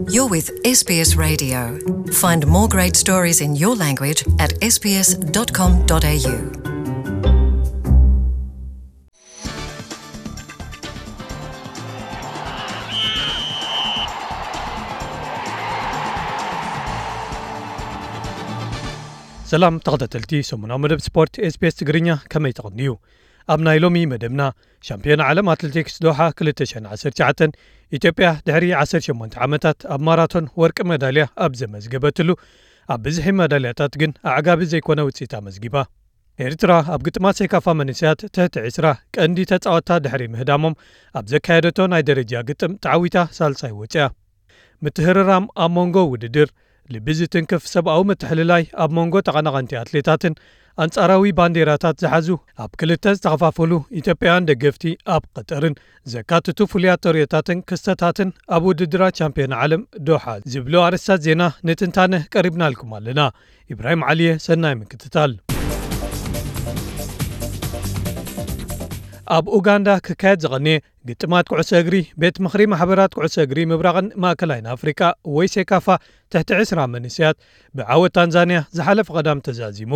You're with SBS Radio. Find more great stories in your language at sbs.com.au. ሰላም ተኸታተልቲ ሰሙናዊ መደብ ስፖርት ኤስቤስ ትግርኛ ከመይ ተቐኒዩ ኣብ ናይ ሎሚ መደብና ሻምፒዮን ዓለም ኣትሌቲክስ ዶሓ 219 ኢትዮጵያ ድሕሪ 18 ዓመታት ኣብ ማራቶን ወርቂ መዳልያ ኣብ ዘመዝገበትሉ። ኣብ ብዝሒ መዳልያታት ግን ኣዕጋቢ ዘይኮነ ውፅኢት ኣመዝጊባ። ኤርትራ ኣብ ግጥማት ሴካፋ መንስያት ትሕቲ 20 ቀንዲ ተፃወታ ድሕሪ ምህዳሞም ኣብ ዘካየደቶ ናይ ደረጃ ግጥም ተዓዊታ ሳልሳይ ወፅያ ምትህርራም ኣብ መንጎ ውድድር ልቢ ዝትንክፍ ሰብኣዊ ምትሕልላይ ኣብ መንጎ ተቐናቐንቲ ኣትሌታትን ኣንጻራዊ ባንዴራታት ዝሓዙ ኣብ ክልተ ዝተኸፋፈሉ ኢትዮጵያውያን ደገፍቲ ኣብ ቀጠርን ዘካትቱ ፍሉያት ተርዮታትን ክስተታትን ኣብ ውድድራት ቻምፒዮን ዓለም ዶሓ ዝብሎ ኣርስታት ዜና ንትንታነ ቀሪብናልኩም ኣለና። ኢብራሂም ዓልየ ሰናይ ምክትታል ኣብ ኡጋንዳ ክካየድ ዝቐንየ ግጥማት ኩዕሶ እግሪ ቤት ምኽሪ ማሕበራት ኩዕሶ እግሪ ምብራቕን ማእከላይን ኣፍሪቃ ወይ ሴካፋ ትሕቲ 20 መንስያት ብዓወት ታንዛንያ ዝሓለፈ ቀዳም ተዛዚሙ።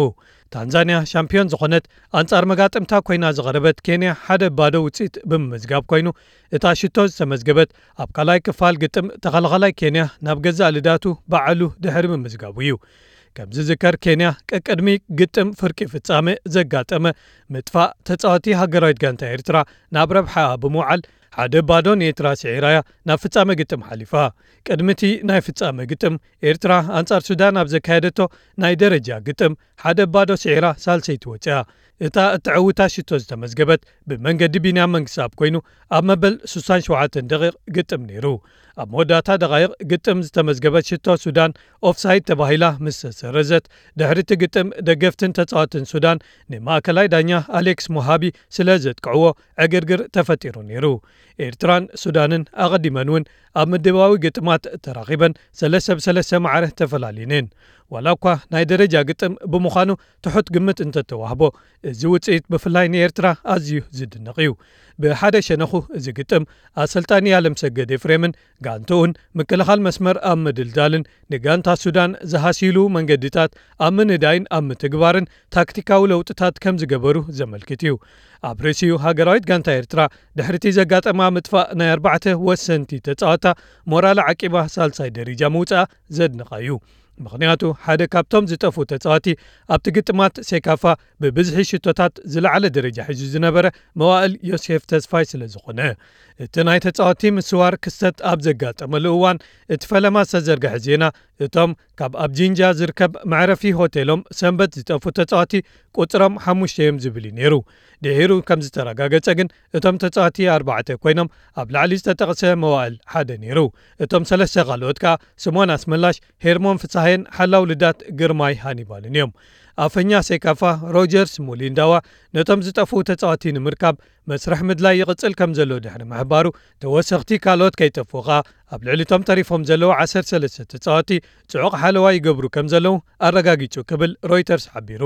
ታንዛንያ ሻምፒዮን ዝኾነት ኣንጻር መጋጥምታ ኮይና ዝቐረበት ኬንያ ሓደ ባዶ ውፅኢት ብምምዝጋብ ኮይኑ እታ ሽቶ ዝተመዝገበት ኣብ ካልኣይ ክፋል ግጥም ተኸላኸላይ ኬንያ ናብ ገዛእ ልዳቱ ባዕሉ ድሕሪ ምምዝጋቡ እዩ ከም ዝዝከር ኬንያ ቀቅድሚ ግጥም ፍርቂ ፍጻሜ ዘጋጠመ። ምጥፋእ ተፃወቲ ሃገራዊት ጋንታ ኤርትራ ናብ ረብሓኣ ብምውዓል ሓደ ባዶ ንኤርትራ ስዒራያ ናብ ፍጻመ ግጥም ሓሊፋ። ቅድሚቲ ናይ ፍጻመ ግጥም ኤርትራ ኣንጻር ሱዳን ኣብ ዘካየደቶ ናይ ደረጃ ግጥም ሓደ ባዶ ስዒራ ሳልሰይቲ ወፅያ እታ እትዕውታ ሽቶ ዝተመዝገበት ብመንገዲ ቢንያም መንግስኣብ ኮይኑ ኣብ መበል 67 ደቂቕ ግጥም ነይሩ። ኣብ መወዳእታ ደቓይቕ ግጥም ዝተመዝገበት ሽቶ ሱዳን ኦፍሳይድ ተባሂላ ምስ ተሰረዘት ድሕሪቲ ግጥም ደገፍትን ተፃወትን ሱዳን ንማእከላይ ዳኛ ኣሌክስ ሞሃቢ ስለ ዘጥቅዕዎ ዕግርግር ተፈጢሩ ነይሩ። ኤርትራን ሱዳንን ኣቐዲመን እውን ኣብ ምድባዊ ግጥማት ተራኺበን ሰለስተ ብሰለስተ ማዕረ ተፈላለዩንን ዋላ እኳ ናይ ደረጃ ግጥም ብምዃኑ ትሑት ግምት እንተተዋህቦ እዚ ውፅኢት ብፍላይ ንኤርትራ ኣዝዩ ዝድንቕ እዩ። ብሓደ ሸነኹ እዚ ግጥም ኣሰልጣኒ ኣለም ሰገድ ኤፍሬምን ጋንቶኡን ምክልኻል መስመር ኣብ ምድልዳልን ንጋንታ ሱዳን ዝሃሲሉ መንገድታት ኣብ ምንዳይን ኣብ ምትግባርን ታክቲካዊ ለውጥታት ከም ዝገበሩ ዘመልክት እዩ። ኣብ ርእሲኡ ሃገራዊት ጋንታ ኤርትራ ድሕርቲ ዘጋጠማ ምጥፋእ ናይ ኣርባዕተ ወሰንቲ ተፃወታ ሞራል ዓቂባ ሳልሳይ ደረጃ ምውፃእ ዘድንቐ እዩ ምክንያቱ ሓደ ካብቶም ዝጠፉ ተፃዋቲ ኣብቲ ግጥማት ሴካፋ ብብዝሒ ሽቶታት ዝለዓለ ደረጃ ሒዙ ዝነበረ መዋእል ዮሴፍ ተስፋይ ስለ ዝኾነ። እቲ ናይ ተፃዋቲ ምስዋር ክስተት ኣብ ዘጋጠመሉ እዋን እቲ ፈለማ ዝተዘርግሐ ዜና እቶም ካብ ኣብ ጂንጃ ዝርከብ መዕረፊ ሆቴሎም ሰንበት ዝጠፉ ተፃዋቲ ቁፅሮም ሓሙሽተ እዮም ዝብል እዩ ነይሩ። ድሒሩ ከም ዝተረጋገፀ ግን እቶም ተፃዋቲ ኣርባዕተ ኮይኖም ኣብ ላዕሊ ዝተጠቕሰ መዋእል ሓደ ነይሩ። እቶም ሰለስተ ካልኦት ከዓ ስሞን ኣስመላሽ ሄርሞን ፍሳሐን ሓላው ልዳት ግርማይ ሃኒባልን እዮም ኣፈኛ ሴካፋ ሮጀርስ ሙሊንዳዋ ነቶም ዝጠፍኡ ተፃዋቲ ንምርካብ መስርሕ ምድላይ ይቕፅል ከም ዘሎ ድሕሪ ምሕባሩ ተወሰኽቲ ካልኦት ከይጠፍኡኻ ኣብ ልዕሊቶም ተሪፎም ዘለዉ 13 ተፃዋቲ ጽዑቕ ሓለዋ ይገብሩ ከም ዘለዉ ኣረጋጊጹ ክብል ሮይተርስ ሓቢሩ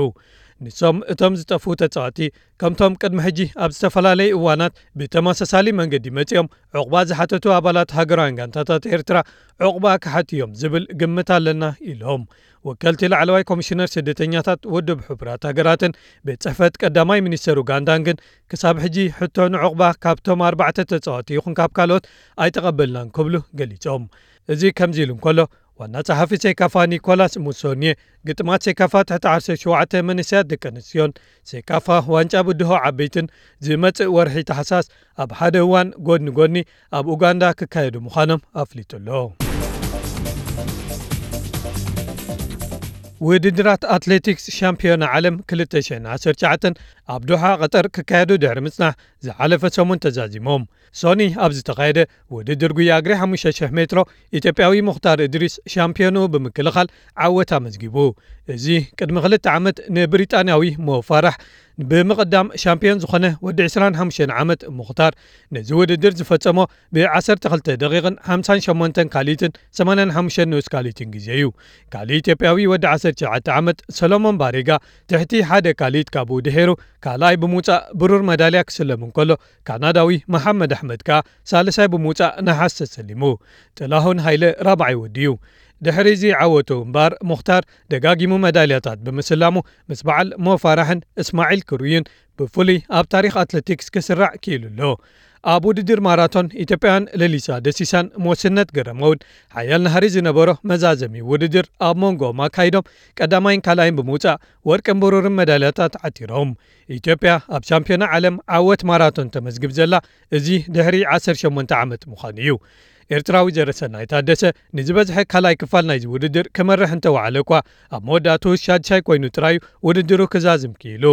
ንሶም እቶም ዝጠፍኡ ተፃዋቲ ከምቶም ቅድሚ ሕጂ ኣብ ዝተፈላለዩ እዋናት ብተመሳሳሊ መንገዲ መፂኦም ዕቑባ ዝሓተቱ ኣባላት ሃገራውያን ጋንታታት ኤርትራ ዕቑባ ክሓትዮም ዝብል ግምት ኣለና ኢሎም። ወከልቲ ላዕለዋይ ኮሚሽነር ስደተኛታት ውድብ ሕቡራት ሃገራትን ቤት ጽሕፈት ቀዳማይ ሚኒስተር ኡጋንዳን ግን ክሳብ ሕጂ ሕቶ ንዕቑባ ካብቶም ኣርባዕተ ተፃወቲ ይኹን ካብ ካልኦት ኣይተቐበልናን ክብሉ ገሊፆም እዚ ከምዚ ኢሉ እንከሎ ዋና ጸሓፊ ሴካፋ ኒኮላስ ሙሶኒየ ግጥማት ሴካፋ ትሕቲ 17 መንስያት ደቂ ኣንስትዮን ሴካፋ ዋንጫ ብድሆ ዓበይትን ዝመጽእ ወርሒ ተሓሳስ ኣብ ሓደ እዋን ጎድኒ ጎድኒ ኣብ ኡጋንዳ ክካየዱ ምዃኖም ኣፍሊጡሎ። ውድድራት ኣትሌቲክስ ሻምፒዮና ዓለም 219 ኣብ ዶሓ ቀጠር ክካየዱ ድሕሪ ምጽናሕ ዝሓለፈ ሰሙን ተዛዚሞም። ሶኒ ኣብ ዝተኻየደ ውድድር ጉያ እግሪ 5,000 ሜትሮ ኢትዮጵያዊ ሙኽታር እድሪስ ሻምፒዮኑ ብምክልኻል ዓወት ኣመዝጊቡ። እዚ ቅድሚ ክልተ ዓመት ንብሪጣንያዊ ሞፋራሕ ብምቕዳም ሻምፒዮን ዝኾነ ወዲ 25 ዓመት ሙኽታር ነዚ ውድድር ዝፈጸሞ ብ12 ደቂቕን 58 ካሊትን 85 ንኡስ ካሊትን ግዜ እዩ። ካሊእ ኢትዮጵያዊ ወዲ 19 ዓመት ሰሎሞን ባሬጋ ትሕቲ ሓደ ካሊት ካብኡ ድሒሩ ካልኣይ ብምውፃእ ብሩር መዳልያ ክስለም እንከሎ ካናዳዊ መሓመድ ኣሕመድ ከኣ ሳልሳይ ብምውፃእ ናሓስ ተሰሊሙ ጥላሁን ሃይለ ራብዓይ ወዲ እዩ ድሕሪ እዚ ዓወቱ እምበር ሙክታር ደጋጊሙ መዳልያታት ብምስላሙ ምስ በዓል ሞፋራሕን እስማዒል ክሩይን ብፍሉይ ኣብ ታሪክ ኣትለቲክስ ክስራዕ ክኢሉ ኣሎ ኣብ ውድድር ማራቶን ኢትዮጵያን ሌሊሳ ደሲሳን መወስነት ገረመውን። ሓያል ናሃሪ ዝነበሮ መዛዘሚ ውድድር ኣብ መንጎኦም ኣካይዶም ቀዳማይን ካልይን ብምውፃእ ወርቅን ብሩርን መዳልያታት ዓቲሮም ኢትዮጵያ ኣብ ሻምፒዮና ዓለም ዓወት ማራቶን ተመዝግብ ዘላ እዚ ድሕሪ 18 ዓመት ምዃኑ እዩ። ኤርትራዊ ዘረሰናይ ታደሰ ንዝበዝሐ ካልይ ክፋል ናይዚ ውድድር ክመርሕ እንተወዓለ እኳ ኣብ መወዳእቱ ሻድሻይ ኮይኑ ጥራዩ ውድድሩ ክዛዝም ክኢሉ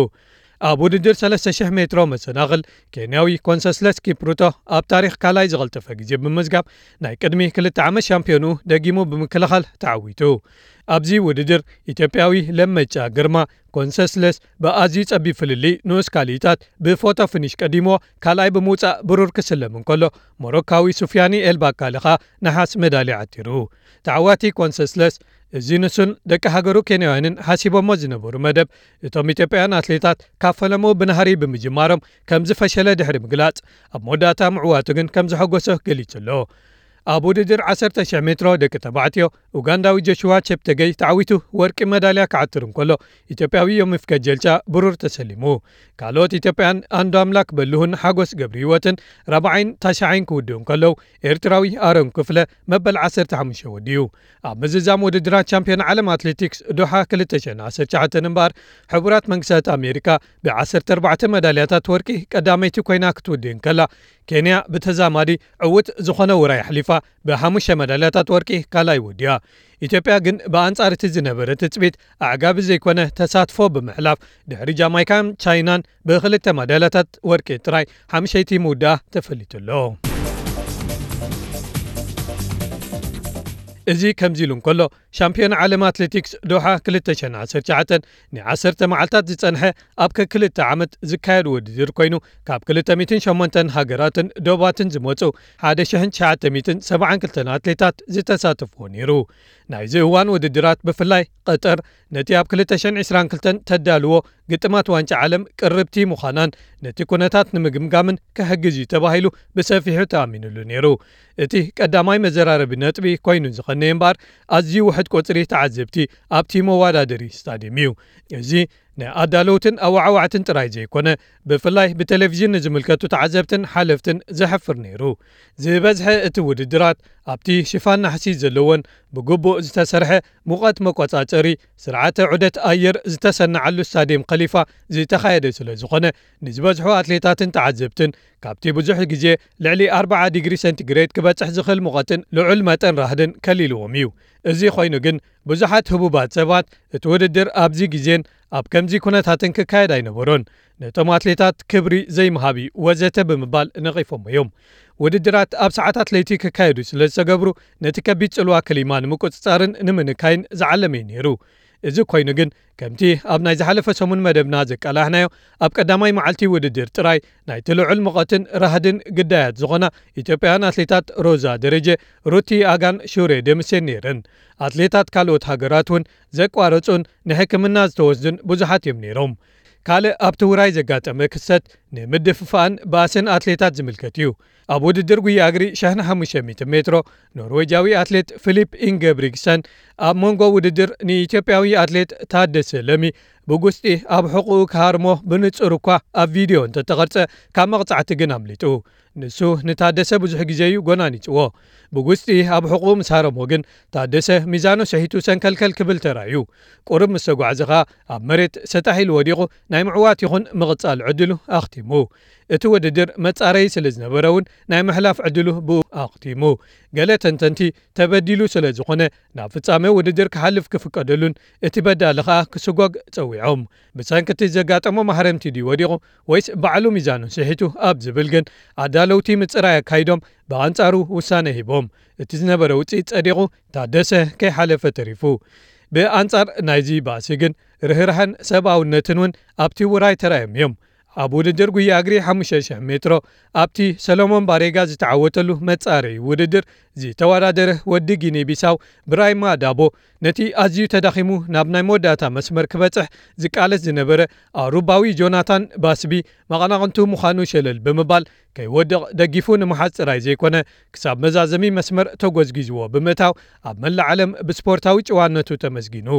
ኣብ ውድድር 3,00 ሜትሮ መሰናኽል ኬንያዊ ኮንሰስለስ ኪፕሩቶ ኣብ ታሪክ ካልይ ዝቐልጠፈ ግዜ ብምዝጋብ ናይ ቅድሚ ክልተ ዓመት ሻምፒዮኑ ደጊሙ ብምክልኻል ተዓዊቱ። ኣብዚ ውድድር ኢትዮጵያዊ ለመጫ ግርማ ኮንሰስለስ ብኣዝዩ ጸቢብ ፍልሊ ንኡስ ካሊእታት ብ photo finish ቀዲሞ ካልኣይ ብምውፃእ ብሩር ክስለም እንከሎ ሞሮካዊ ሱፍያኒ ኤልባካልኻ ነሓስ መዳልያ ዓቲሩ ተዓዋቲ ኮንሰስለስ እዚ ንሱን ደቂ ሃገሩ ኬንያውያንን ሓሲቦሞ ዝነበሩ መደብ። እቶም ኢትዮጵያውያን ኣትሌታት ካብ ፈለሞ ብናሃሪ ብምጅማሮም ከም ዝፈሸለ ድሕሪ ምግላጽ ኣብ መወዳእታ ምዕዋቱ ግን ከም ዘሐጐሶ ገሊጹ ኣሎ ኣብ ውድድር 1,000 ሜትሮ ደቂ ተባዕትዮ ኡጋንዳዊ ጆሽዋ ቸፕተገይ ተዓዊቱ ወርቂ መዳልያ ክዓትር እንከሎ ኢትዮጵያዊ ዮሚፍ ከጀልቻ ብሩር ተሰሊሙ። ካልኦት ኢትዮጵያን ኣንዶ ኣምላክ በልሁን ሓጎስ ገብሪ ህይወትን ራብዓይን ታሽዓይን ክውድኡ እንከለዉ ኤርትራዊ ኣሮን ክፍለ መበል 15 ወዲዩ ኣብ ምዝዛም ውድድራት ቻምፒዮን ዓለም ኣትሌቲክስ ዶሓ 219 እምበር ሕቡራት መንግስታት ኣሜሪካ ብ14 መዳልያታት ወርቂ ቀዳመይቲ ኮይና ክትውድእን ከላ ኬንያ ብተዛማዲ ዕውት ዝኾነ ውራይ ኣሕሊፋ ብሓሙሽተ መዳልያታት ወርቂ ካልኣይ ውድያ ኢትዮጵያ ግን ብኣንጻር እቲ ዝነበረ ትፅቢት ኣዕጋቢ ዘይኮነ ተሳትፎ ብምሕላፍ ድሕሪ ጃማይካን ቻይናን ብክልተ መዳልያታት ወርቂ ጥራይ ሓምሸይቲ ምውዳኣ ተፈሊጡሎ እዚ ከምዚ ኢሉ እንከሎ ሻምፒዮን ዓለም ኣትሌቲክስ ዶሓ 219 ን10 መዓልትታት ዝጸንሐ ኣብ ከክልተ ዓመት ዝካየድ ውድድር ኮይኑ ካብ 208 ሃገራትን ዶባትን ዝመፁ 1972 ኣትሌታት ዝተሳተፍዎ ነይሩ። ናይዚ እዋን ውድድራት ብፍላይ ቀጠር ነቲ ኣብ 222 ተዳልዎ ግጥማት ዋንጫ ዓለም ቅርብቲ ምዃናን ነቲ ኩነታት ንምግምጋምን ከሕግዝ እዩ ተባሂሉ ብሰፊሑ ተኣሚኑሉ ነይሩ። እቲ ቀዳማይ መዘራረቢ ነጥቢ ኮይኑ ዝኸነየ እምበር ኣዝዩ ውሕድ ቁፅሪ ተዓዘብቲ ኣብቲ መወዳደሪ ስታድየም እዩ። እዚ ንኣዳለውትን ኣዋዕዋዕትን ጥራይ ዘይኮነ ብፍላይ ብቴሌቭዥን ንዝምልከቱ ተዓዘብትን ሓለፍትን ዘሕፍር ነይሩ። ዝበዝሐ እቲ ውድድራት ኣብቲ ሽፋን ናሕሲ ዘለዎን ብግቡእ ዝተሰርሐ ሙቐት መቆጻጸሪ ስርዓተ ዑደት ኣየር ዝተሰናዓሉ ስታድየም ከሊፋ ዝተኻየደ ስለ ዝኾነ ንዝበዝሑ ኣትሌታትን ተዓዘብትን ካብቲ ብዙሕ ግዜ ልዕሊ 40 ዲግሪ ሰንቲግሬድ ክበጽሕ ዝኽእል ሙቐትን ልዑል መጠን ራህድን ከሊልዎም እዩ። እዚ ኮይኑ ግን ብዙሓት ህቡባት ሰባት እቲ ውድድር ኣብዚ ግዜን ኣብ ከምዚ ኩነታትን ክካየድ ኣይነበሮን። ነቶም ኣትሌታት ክብሪ ዘይምሃቢ ወዘተ ብምባል ነቒፎም እዮም። ውድድራት ኣብ ሰዓታት ለይቲ ክካየዱ ስለ ዝተገብሩ ነቲ ከቢድ ጽልዋ ክሊማ ንምቁፅጻርን ንምንካይን ዝዓለመ እዩ ነይሩ እዚ ኮይኑ ግን ከምቲ ኣብ ናይ ዝሓለፈ ሰሙን መደብና ዘቀላሕናዮ ኣብ ቀዳማይ መዓልቲ ውድድር ጥራይ ናይቲ ልዑል ምቐትን ራህድን ግዳያት ዝኾና ኢትዮጵያውያን ኣትሌታት ሮዛ ደረጀ ሩቲ ኣጋን ሹሬ ደምሴን ነይረን። ኣትሌታት ካልኦት ሃገራት እውን ዘቋረፁን ንሕክምና ዝተወስዱን ብዙሓት እዮም ነይሮም ካልእ ኣብቲ ውራይ ዘጋጠመ ክሰት ንምድፍፋእን ባስን ኣትሌታት ዝምልከት እዩ። ኣብ ውድድር ጉያ እግሪ 1500 ሜትሮ ኖርዌጃዊ ኣትሌት ፊሊፕ ኢንገብሪግሰን ኣብ መንጎ ውድድር ንኢትዮጵያዊ ኣትሌት ታደሰ ለሚ ብጉስጢ ኣብ ሕቑኡ ክሃርሞ ብንጹር እኳ ኣብ ቪድዮ እንተተቐርጸ ካብ መቕጻዕቲ ግን ኣምሊጡ ንሱ ንታደሰ ብዙሕ ግዜ እዩ ጎናኒፅዎ ብጉስጢ ኣብ ሕቑኡ ምስ ሃረሞ ግን ታደሰ ሚዛኑ ሰሒቱ ሰንከልከል ክብል ተራእዩ ቁርብ ምስ ተጓዕዘ ኸኣ ኣብ መሬት ሰጣሒሉ ወዲቑ ናይ ምዕዋት ይኹን ምቕጻል ዕድሉ ኣኽቲሙ። እቲ ውድድር መጻረዪ ስለ ዝነበረ እውን ናይ ምሕላፍ ዕድሉ ብኡ ኣኽቲሙ። ገለ ተንተንቲ ተበዲሉ ስለ ዝኾነ ናብ ፍጻሜ ውድድር ክሓልፍ ክፍቀደሉን እቲ በዳሊ ኸኣ ክስጓግ ፀዊዖም ብሰንኪቲ ዘጋጠሞ ማሕረምቲ ድዩ ወዲቑ ወይስ ባዕሉ ሚዛኑ ስሒቱ ኣብ ዝብል ግን ኣዳለውቲ ምፅራይ ኣካይዶም ብኣንጻሩ ውሳነ ሂቦም። እቲ ዝነበረ ውፅኢት ጸዲቑ ታደሰ ከይሓለፈ ተሪፉ። ብኣንጻር ናይዚ ባእሲ ግን ርህራህን ሰብኣውነትን እውን ኣብቲ ውራይ ተራእዮም እዮም ኣብ ውድድር ጉያ እግሪ 5,00 ሜትሮ ኣብቲ ሰሎሞን ባሬጋ ዝተዓወተሉ መጻረዪ ውድድር ዝተወዳደረ ወዲ ጊኒ ቢሳው ብራይማ ዳቦ ነቲ ኣዝዩ ተዳኺሙ ናብ ናይ መወዳእታ መስመር ክበጽሕ ዝቃለስ ዝነበረ ኣውሩባዊ ጆናታን ባስቢ መቐናቕንቱ ምዃኑ ሸለል ብምባል ከይወድቕ ደጊፉ ንምሓዝ ጽራይ ዘይኮነ ክሳብ መዛዘሚ መስመር ተጐዝጊዝዎ ብምእታው ኣብ መላእ ዓለም ብስፖርታዊ ጭዋነቱ ተመስጊኑ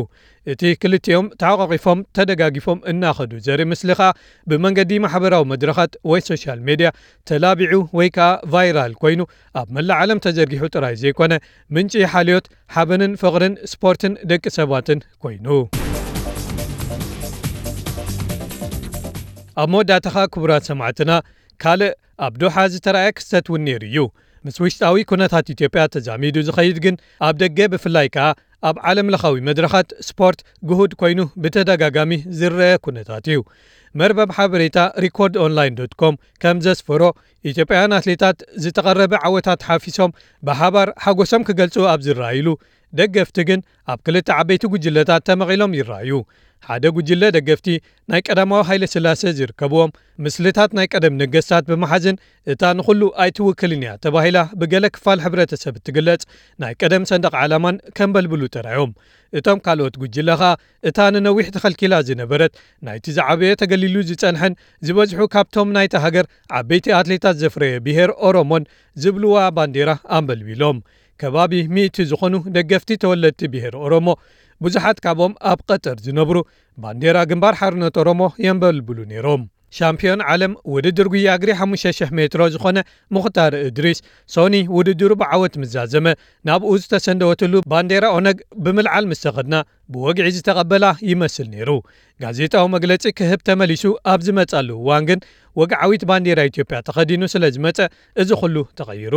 እቲ ክልቲኦም ተሓቋቒፎም ተደጋጊፎም እናኸዱ ዘርኢ ምስሊ ኸኣ ብመንገዲ ማሕበራዊ መድረኻት ወይ social media ተላቢዑ ወይ ከኣ viral ኮይኑ ኣብ መላእ ዓለም ተዘርጊሑ ጥራይ ዘይኮነ ምንጪ ሓልዮት ሓበንን ፍቕርን ስፖርትን ደቂ ሰባትን ኮይኑ። ኣብ መወዳእታኻ ክቡራት ሰማዕትና ካልእ ኣብ ዶሓ ዝተረኣየ ክስተት እውን ነይሩ እዩ። ምስ ውሽጣዊ ኩነታት ኢትዮጵያ ተዛሚዱ ዝኸይድ ግን ኣብ ደገ ብፍላይ ከኣ ኣብ ዓለም መድረኻት ስፖርት ግሁድ ኮይኑ ብተደጋጋሚ ዝረአ ኩነታት እዩ መርበብ ሓበሬታ ሪኮርድ ኦንላይን ኮም ከም ዘስፈሮ ኢትዮጵያውያን ኣትሌታት ዝተቐረበ ዓወታት ሓፊሶም ብሓባር ሓጐሶም ክገልጹ ኣብ ዝረኣይሉ ደገፍቲ ግን ኣብ ክልተ ዓበይቲ ጉጅለታት ተመቒሎም ይረኣዩ ሓደ ጉጅለ ደገፍቲ ናይ ቀዳማዊ ሃይለ ስላሴ ዝርከብዎም ምስልታት ናይ ቀደም ነገስታት ብመሓዝን እታ ንኹሉ ኣይትውክልን እያ ተባሂላ ብገለ ክፋል ሕብረተሰብ እትግለጽ ናይ ቀደም ሰንደቕ ዓላማን ከምበልብሉ ተራዮም። እቶም ካልኦት ጉጅለ ኸኣ እታ ንነዊሕ ተኸልኪላ ዝነበረት ናይቲ ዝዓበየ ተገሊሉ ዝጸንሐን ዝበዝሑ ካብቶም ናይቲ ሃገር ዓበይቲ ኣትሌታት ዘፍረየ ብሄር ኦሮሞን ዝብልዋ ባንዴራ ኣንበልቢሎም። ከባቢ ሚእቲ ዝኾኑ ደገፍቲ ተወለድቲ ብሄር ኦሮሞ ብዙሓት ካብኦም ኣብ ቀጠር ዝነብሩ ባንዴራ ግንባር ሓርነት ኦሮሞ የንበልብሉ ነይሮም። ሻምፒዮን ዓለም ውድድር ጉያ እግሪ 5,00 ሜትሮ ዝኾነ ሙኽታር እድሪስ ሶኒ ውድድሩ ብዓወት ምዛዘመ ናብኡ ዝተሰንደወትሉ ባንዴራ ኦነግ ብምልዓል ምስ ተኸድና ብወግዒ ዝተቐበላ ይመስል ነይሩ ጋዜጣዊ መግለጺ ክህብ ተመሊሱ ኣብ ዝመጻሉ እዋን ግን ወግዓዊት ባንዴራ ኢትዮጵያ ተኸዲኑ ስለ ዝመጸ እዚ ኩሉ ተቐይሩ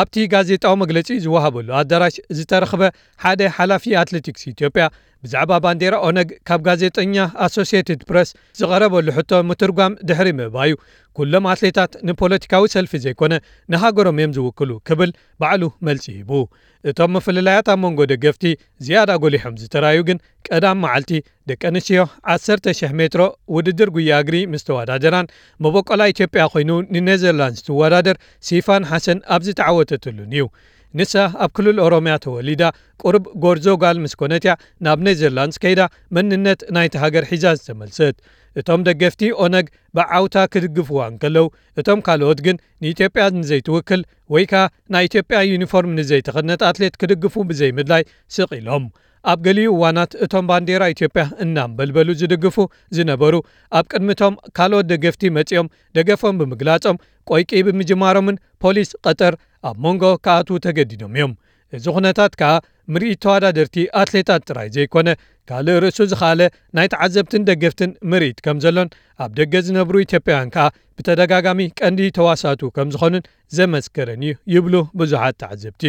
ኣብቲ ጋዜጣዊ መግለጺ ዝወሃበሉ ኣዳራሽ ዝተረኽበ ሓደ ሓላፊ ኣትሌቲክስ ኢትዮጵያ ብዛዕባ ባንዴራ ኦነግ ካብ ጋዜጠኛ ኣሶስትድ ፕረስ ዝቐረበሉ ሕቶ ምትርጓም ድሕሪ ምእባዩ ኩሎም ኣትሌታት ንፖለቲካዊ ሰልፊ ዘይኮነ ንሃገሮም እዮም ዝውክሉ ክብል ባዕሉ መልፂ ሂቡ። እቶም ምፍልላያት ኣብ መንጎ ደገፍቲ ዝያዳ ጎሊሖም ዝተረኣዩ ግን ቀዳም መዓልቲ ደቂ ኣንስትዮ 1,00 ሜትሮ ውድድር ጉያ እግሪ ምስ ተወዳደራን መበቆላ ኢትዮጵያ ኮይኑ ንኔዘርላንድስ ትወዳደር ሲፋን ሓሰን ኣብ እዩ። ንሳ ኣብ ክልል ኦሮምያ ተወሊዳ ቁርብ ጎርዞ ጋል ምስ ኮነት እያ ናብ ኔዘርላንድስ ከይዳ መንነት ናይቲ ሃገር ሒዛ ዝተመልሰት እቶም ደገፍቲ ኦነግ ብዓውታ ክድግፍዋ እንከለዉ እቶም ካልኦት ግን ንኢትዮጵያ ንዘይትውክል ወይ ከኣ ናይ ኢትዮጵያ ዩኒፎርም ንዘይተኸድነት ኣትሌት ክድግፉ ብዘይምድላይ ስቕ ኢሎም። ኣብ ገሊኡ እዋናት እቶም ባንዴራ ኢትዮጵያ እናምበልበሉ ዝድግፉ ዝነበሩ ኣብ ቅድሚቶም ካልኦት ደገፍቲ መጺኦም ደገፎም ብምግላጾም ቆይቂ ብምጅማሮምን ፖሊስ ቀጠር ኣብ መንጎ ከኣትዉ ተገዲዶም እዮም። እዚ ኩነታት ከኣ ምርኢት ተወዳደርቲ ኣትሌታት ጥራይ ዘይኮነ ካልእ ርእሱ ዝኸኣለ ናይ ተዓዘብትን ደገፍትን ምርኢት ከም ዘሎን ኣብ ደገ ዝነብሩ ኢትዮጵያውያን ከኣ ብተደጋጋሚ ቀንዲ ተዋሳቱ ከም ዝኾኑን ዘመስከረን እዩ ይብሉ ብዙሓት ተዓዘብቲ።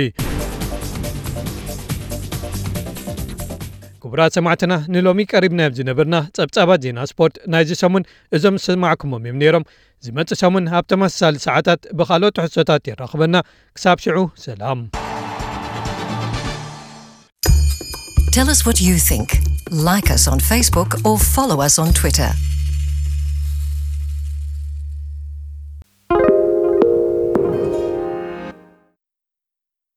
ክቡራት ሰማዕትና ንሎሚ ቀሪብና ብ ዝነበርና ጸብጻባት ዜና ስፖርት ናይዚ ሰሙን እዞም ዝሰማዕኩሞም እዮም ነይሮም። ዝመጽእ ሰሙን ኣብ ተመሳሳሊ ሰዓታት ብኻልኦት ትሕሶታት ይራኽበና ክሳብ ሽዑ ሰላም Tell us what you think. Like us on Facebook or follow us on Twitter.